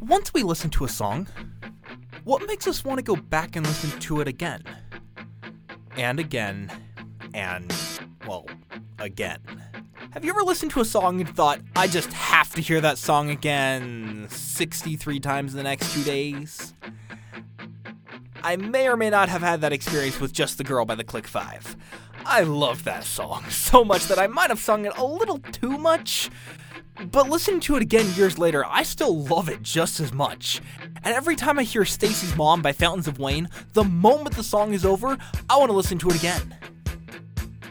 Once we listen to a song, what makes us want to go back and listen to it again? And again, and, well, again. Have you ever listened to a song and thought, I just have to hear that song again 63 times in the next two days? I may or may not have had that experience with Just the Girl by the Click 5. I love that song so much that I might have sung it a little too much, but listening to it again years later, I still love it just as much. And every time I hear Stacy's Mom by Fountains of Wayne, the moment the song is over, I want to listen to it again.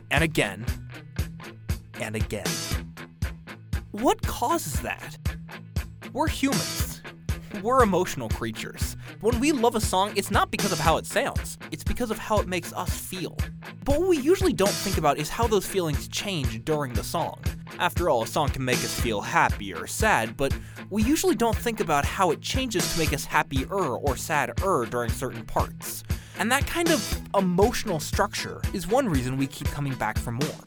And again. And again. What causes that? We're humans. We're emotional creatures. When we love a song, it's not because of how it sounds, it's because of how it makes us feel. But what we usually don't think about is how those feelings change during the song. After all, a song can make us feel happy or sad, but we usually don't think about how it changes to make us happier or sadder during certain parts. And that kind of emotional structure is one reason we keep coming back for more.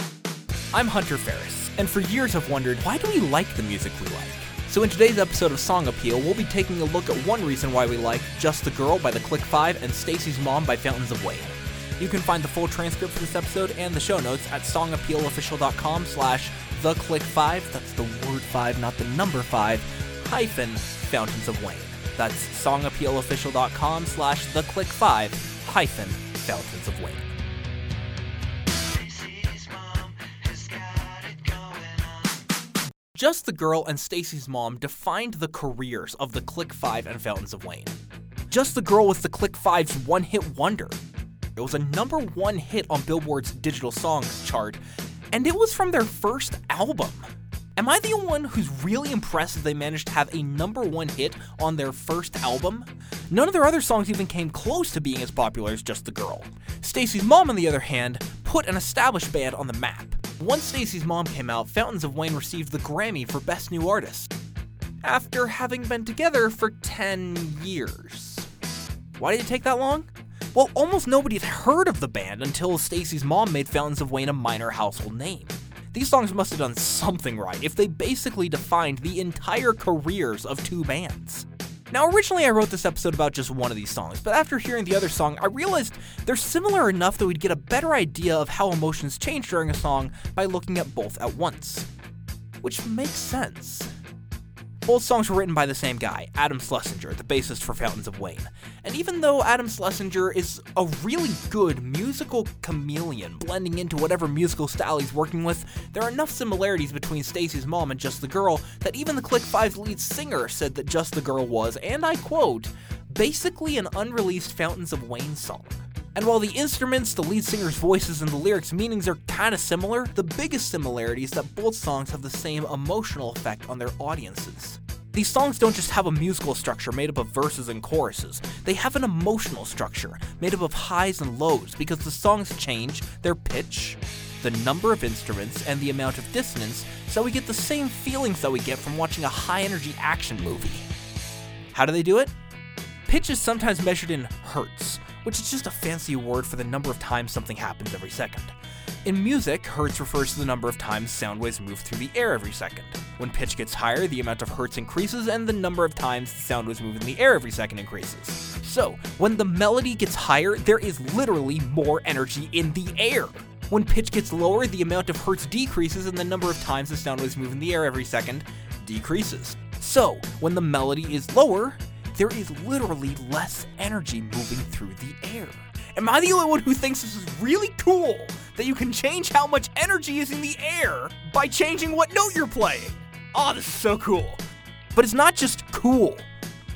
I'm Hunter Ferris, and for years I've wondered why do we like the music we like? So in today's episode of Song Appeal, we'll be taking a look at one reason why we like Just the Girl by the Click 5 and Stacy's Mom by Fountains of Wayne. You can find the full transcript for this episode and the show notes at songappealofficial.com slash the click 5, that's the word 5, not the number 5, hyphen Fountains of Wayne. That's songappealofficial.com slash the click 5, hyphen Fountains of Wayne. Just the Girl and Stacy's Mom defined the careers of the Click 5 and Fountains of Wayne. Just the Girl was the Click 5's one hit wonder. It was a number one hit on Billboard's digital songs chart and it was from their first album. Am I the only one who's really impressed that they managed to have a number one hit on their first album? None of their other songs even came close to being as popular as Just the Girl. Stacy's Mom, on the other hand, put an established band on the map. Once Stacy's Mom came out, Fountains of Wayne received the Grammy for Best New Artist. After having been together for 10 years. Why did it take that long? Well, almost nobody had heard of the band until Stacy's mom made Fountains of Wayne a minor household name. These songs must have done something right if they basically defined the entire careers of two bands. Now, originally I wrote this episode about just one of these songs, but after hearing the other song, I realized they're similar enough that we'd get a better idea of how emotions change during a song by looking at both at once. Which makes sense. Both songs were written by the same guy, Adam Schlesinger, the bassist for Fountains of Wayne. And even though Adam Schlesinger is a really good musical chameleon, blending into whatever musical style he's working with, there are enough similarities between Stacy's mom and Just the Girl that even the Click 5's lead singer said that Just the Girl was, and I quote, basically an unreleased Fountains of Wayne song. And while the instruments, the lead singer's voices, and the lyrics' meanings are kinda similar, the biggest similarity is that both songs have the same emotional effect on their audiences. These songs don't just have a musical structure made up of verses and choruses, they have an emotional structure made up of highs and lows because the songs change their pitch, the number of instruments, and the amount of dissonance, so we get the same feelings that we get from watching a high energy action movie. How do they do it? Pitch is sometimes measured in hertz, which is just a fancy word for the number of times something happens every second. In music, hertz refers to the number of times sound waves move through the air every second. When pitch gets higher, the amount of hertz increases and the number of times the sound waves move in the air every second increases. So, when the melody gets higher, there is literally more energy in the air. When pitch gets lower, the amount of hertz decreases and the number of times the sound waves move in the air every second decreases. So, when the melody is lower, there is literally less energy moving through the air. Am I the only one who thinks this is really cool that you can change how much energy is in the air by changing what note you're playing? Oh, this is so cool. But it's not just cool,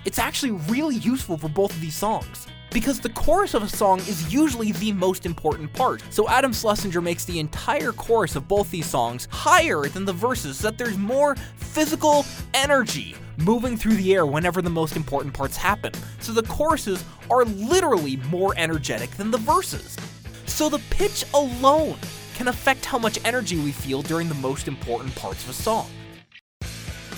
it's actually really useful for both of these songs. Because the chorus of a song is usually the most important part. So Adam Schlesinger makes the entire chorus of both these songs higher than the verses so that there's more physical energy moving through the air whenever the most important parts happen. So the choruses are literally more energetic than the verses. So the pitch alone can affect how much energy we feel during the most important parts of a song.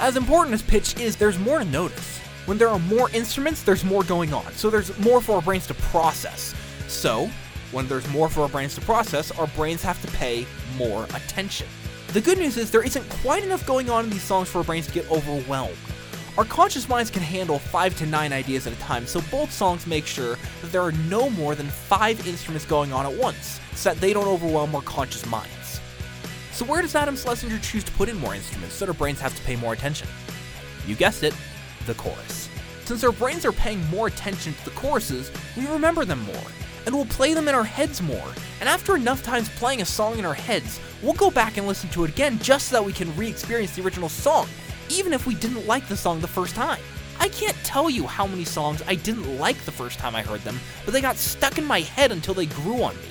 As important as pitch is, there's more to notice. When there are more instruments, there's more going on, so there's more for our brains to process. So, when there's more for our brains to process, our brains have to pay more attention. The good news is there isn't quite enough going on in these songs for our brains to get overwhelmed. Our conscious minds can handle 5 to 9 ideas at a time, so both songs make sure that there are no more than 5 instruments going on at once, so that they don't overwhelm our conscious minds. So where does Adam Schlesinger choose to put in more instruments so that our brains have to pay more attention? You guessed it, the chorus. Since our brains are paying more attention to the choruses, we remember them more, and we'll play them in our heads more. And after enough times playing a song in our heads, we'll go back and listen to it again just so that we can re experience the original song, even if we didn't like the song the first time. I can't tell you how many songs I didn't like the first time I heard them, but they got stuck in my head until they grew on me.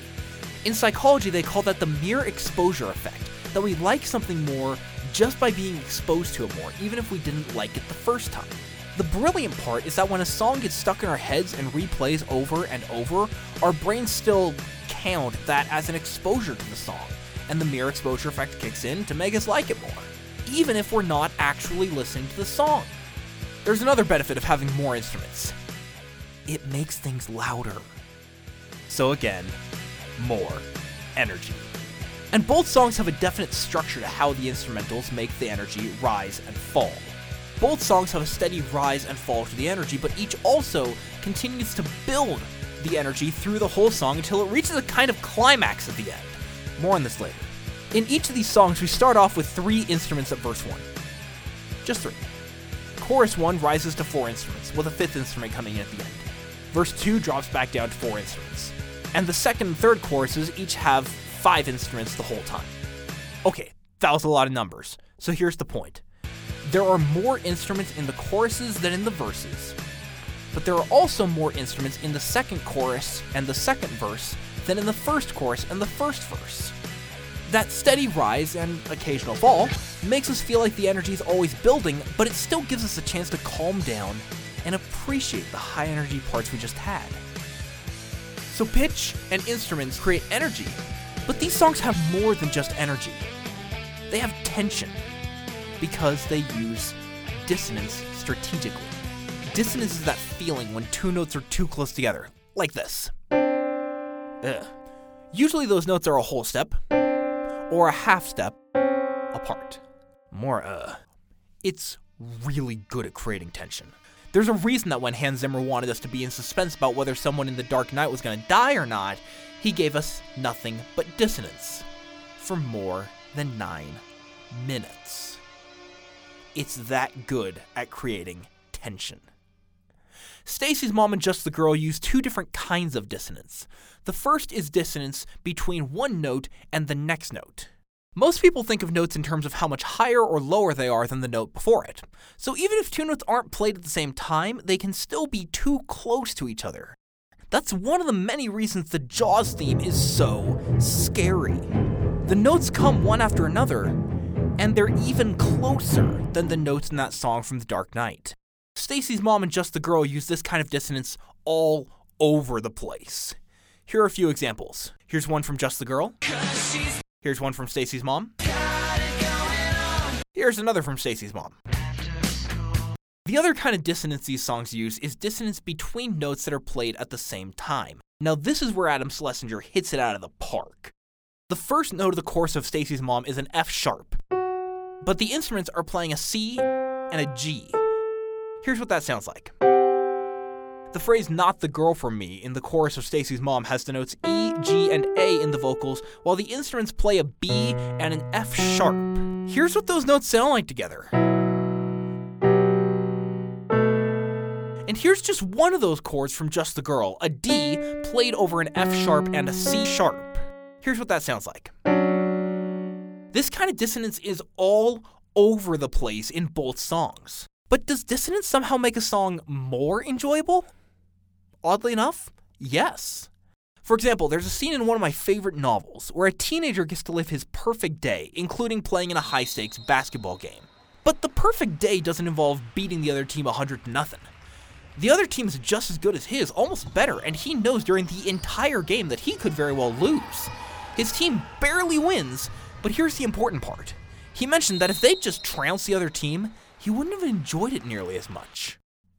In psychology, they call that the mere exposure effect, that we like something more just by being exposed to it more, even if we didn't like it the first time. The brilliant part is that when a song gets stuck in our heads and replays over and over, our brains still count that as an exposure to the song, and the mere exposure effect kicks in to make us like it more, even if we're not actually listening to the song. There's another benefit of having more instruments it makes things louder. So, again, more energy. And both songs have a definite structure to how the instrumentals make the energy rise and fall. Both songs have a steady rise and fall to the energy, but each also continues to build the energy through the whole song until it reaches a kind of climax at the end. More on this later. In each of these songs, we start off with three instruments at verse 1. Just three. Chorus 1 rises to four instruments, with a fifth instrument coming in at the end. Verse 2 drops back down to four instruments. And the second and third choruses each have five instruments the whole time. Okay, that was a lot of numbers, so here's the point. There are more instruments in the choruses than in the verses, but there are also more instruments in the second chorus and the second verse than in the first chorus and the first verse. That steady rise and occasional fall makes us feel like the energy is always building, but it still gives us a chance to calm down and appreciate the high energy parts we just had. So, pitch and instruments create energy, but these songs have more than just energy. They have tension because they use dissonance strategically. Dissonance is that feeling when two notes are too close together, like this. Ugh. Usually those notes are a whole step or a half step apart. More, uh. It's really good at creating tension. There's a reason that when Hans Zimmer wanted us to be in suspense about whether someone in The Dark Knight was going to die or not, he gave us nothing but dissonance for more than nine minutes. It's that good at creating tension. Stacy's mom and Just the Girl use two different kinds of dissonance. The first is dissonance between one note and the next note. Most people think of notes in terms of how much higher or lower they are than the note before it. So even if two notes aren't played at the same time, they can still be too close to each other. That's one of the many reasons the Jaws theme is so scary. The notes come one after another, and they're even closer than the notes in that song from The Dark Knight. Stacy's mom and Just the Girl use this kind of dissonance all over the place. Here are a few examples. Here's one from Just the Girl. Here's one from Stacy's mom. Here's another from Stacy's mom. The other kind of dissonance these songs use is dissonance between notes that are played at the same time. Now, this is where Adam Schlesinger hits it out of the park. The first note of the chorus of Stacy's mom is an F sharp, but the instruments are playing a C and a G. Here's what that sounds like. The phrase not the girl from me in the chorus of Stacy's mom has the notes E, G, and A in the vocals, while the instruments play a B and an F sharp. Here's what those notes sound like together. And here's just one of those chords from Just the Girl a D played over an F sharp and a C sharp. Here's what that sounds like. This kind of dissonance is all over the place in both songs. But does dissonance somehow make a song more enjoyable? Oddly enough, yes. For example, there's a scene in one of my favorite novels where a teenager gets to live his perfect day, including playing in a high stakes basketball game. But the perfect day doesn't involve beating the other team 100 to nothing. The other team is just as good as his, almost better, and he knows during the entire game that he could very well lose. His team barely wins, but here's the important part. He mentioned that if they just trounced the other team, he wouldn't have enjoyed it nearly as much.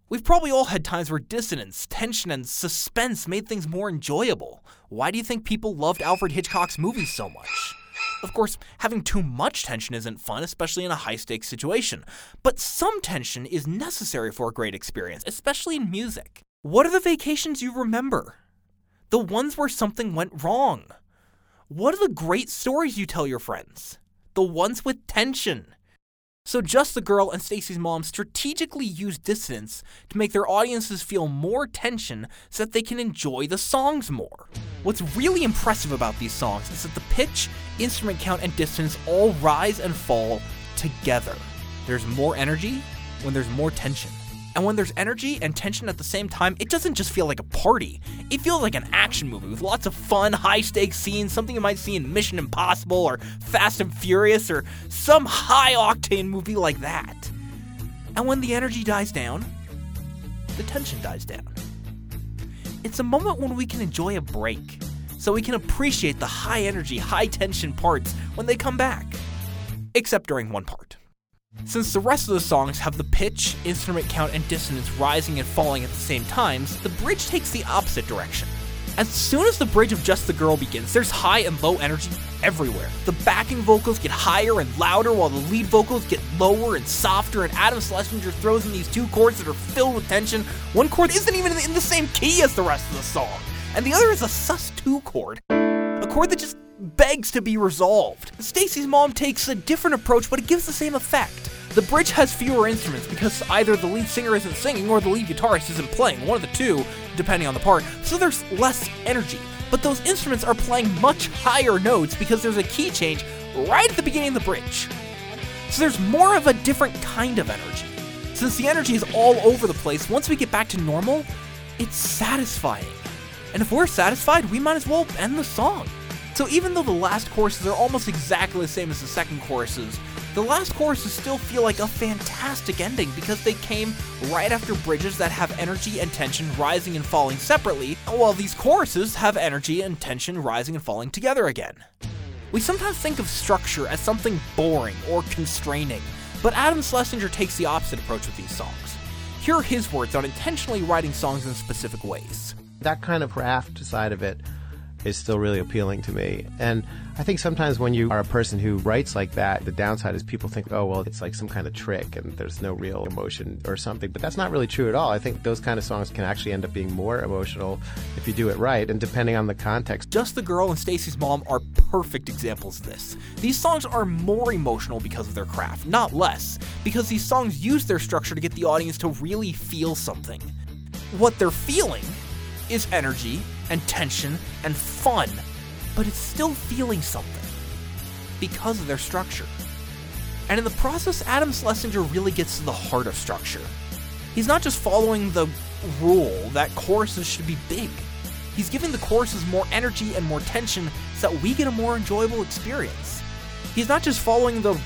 We've probably all had times where dissonance, tension, and suspense made things more enjoyable. Why do you think people loved Alfred Hitchcock's movies so much? Of course, having too much tension isn't fun, especially in a high stakes situation, but some tension is necessary for a great experience, especially in music. What are the vacations you remember? The ones where something went wrong. What are the great stories you tell your friends? The ones with tension. So Just the Girl and Stacy's mom strategically use dissonance to make their audiences feel more tension so that they can enjoy the songs more. What's really impressive about these songs is that the pitch, instrument count, and dissonance all rise and fall together. There's more energy when there's more tension. And when there's energy and tension at the same time, it doesn't just feel like a party. It feels like an action movie with lots of fun, high stakes scenes, something you might see in Mission Impossible or Fast and Furious or some high octane movie like that. And when the energy dies down, the tension dies down. It's a moment when we can enjoy a break, so we can appreciate the high energy, high tension parts when they come back. Except during one part. Since the rest of the songs have the pitch, instrument count, and dissonance rising and falling at the same times, the bridge takes the opposite direction. As soon as the bridge of Just the Girl begins, there's high and low energy everywhere. The backing vocals get higher and louder while the lead vocals get lower and softer, and Adam Schlesinger throws in these two chords that are filled with tension. One chord isn't even in the same key as the rest of the song, and the other is a sus2 chord. Chord that just begs to be resolved. Stacy's mom takes a different approach, but it gives the same effect. The bridge has fewer instruments because either the lead singer isn't singing or the lead guitarist isn't playing, one of the two, depending on the part, so there's less energy. But those instruments are playing much higher notes because there's a key change right at the beginning of the bridge. So there's more of a different kind of energy. Since the energy is all over the place, once we get back to normal, it's satisfying. And if we're satisfied, we might as well end the song. So even though the last choruses are almost exactly the same as the second choruses, the last choruses still feel like a fantastic ending because they came right after bridges that have energy and tension rising and falling separately, while these choruses have energy and tension rising and falling together again. We sometimes think of structure as something boring or constraining, but Adam Schlesinger takes the opposite approach with these songs. Here are his words on intentionally writing songs in specific ways. That kind of craft side of it is still really appealing to me. And I think sometimes when you are a person who writes like that, the downside is people think, oh, well, it's like some kind of trick and there's no real emotion or something. But that's not really true at all. I think those kind of songs can actually end up being more emotional if you do it right and depending on the context. Just the Girl and Stacy's Mom are perfect examples of this. These songs are more emotional because of their craft, not less, because these songs use their structure to get the audience to really feel something. What they're feeling is energy and tension and fun, but it's still feeling something because of their structure. And in the process, Adam Schlesinger really gets to the heart of structure. He's not just following the rule that choruses should be big. He's giving the choruses more energy and more tension so that we get a more enjoyable experience. He's not just following the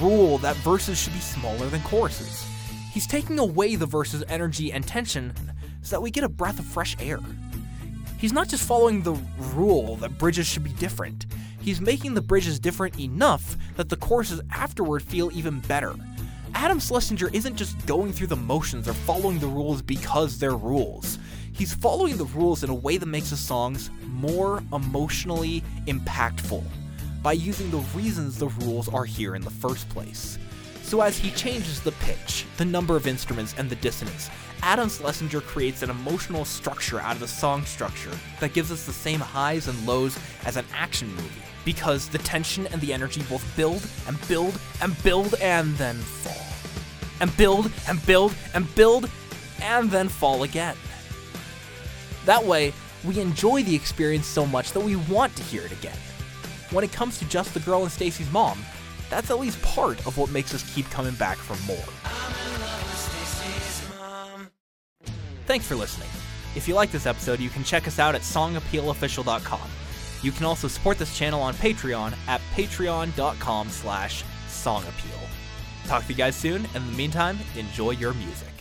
rule that verses should be smaller than choruses. He's taking away the verses' energy and tension so that we get a breath of fresh air. He's not just following the rule that bridges should be different, he's making the bridges different enough that the choruses afterward feel even better. Adam Schlesinger isn't just going through the motions or following the rules because they're rules. He's following the rules in a way that makes the songs more emotionally impactful by using the reasons the rules are here in the first place. So as he changes the pitch, the number of instruments, and the dissonance, Adam Schlesinger creates an emotional structure out of the song structure that gives us the same highs and lows as an action movie. Because the tension and the energy both build and build and build and then fall. And build and build and build and then fall again. That way, we enjoy the experience so much that we want to hear it again. When it comes to just the girl and Stacy's mom, that's at least part of what makes us keep coming back for more. Thanks for listening. If you like this episode, you can check us out at songappealofficial.com. You can also support this channel on Patreon at patreon.com slash songappeal. Talk to you guys soon, and in the meantime, enjoy your music.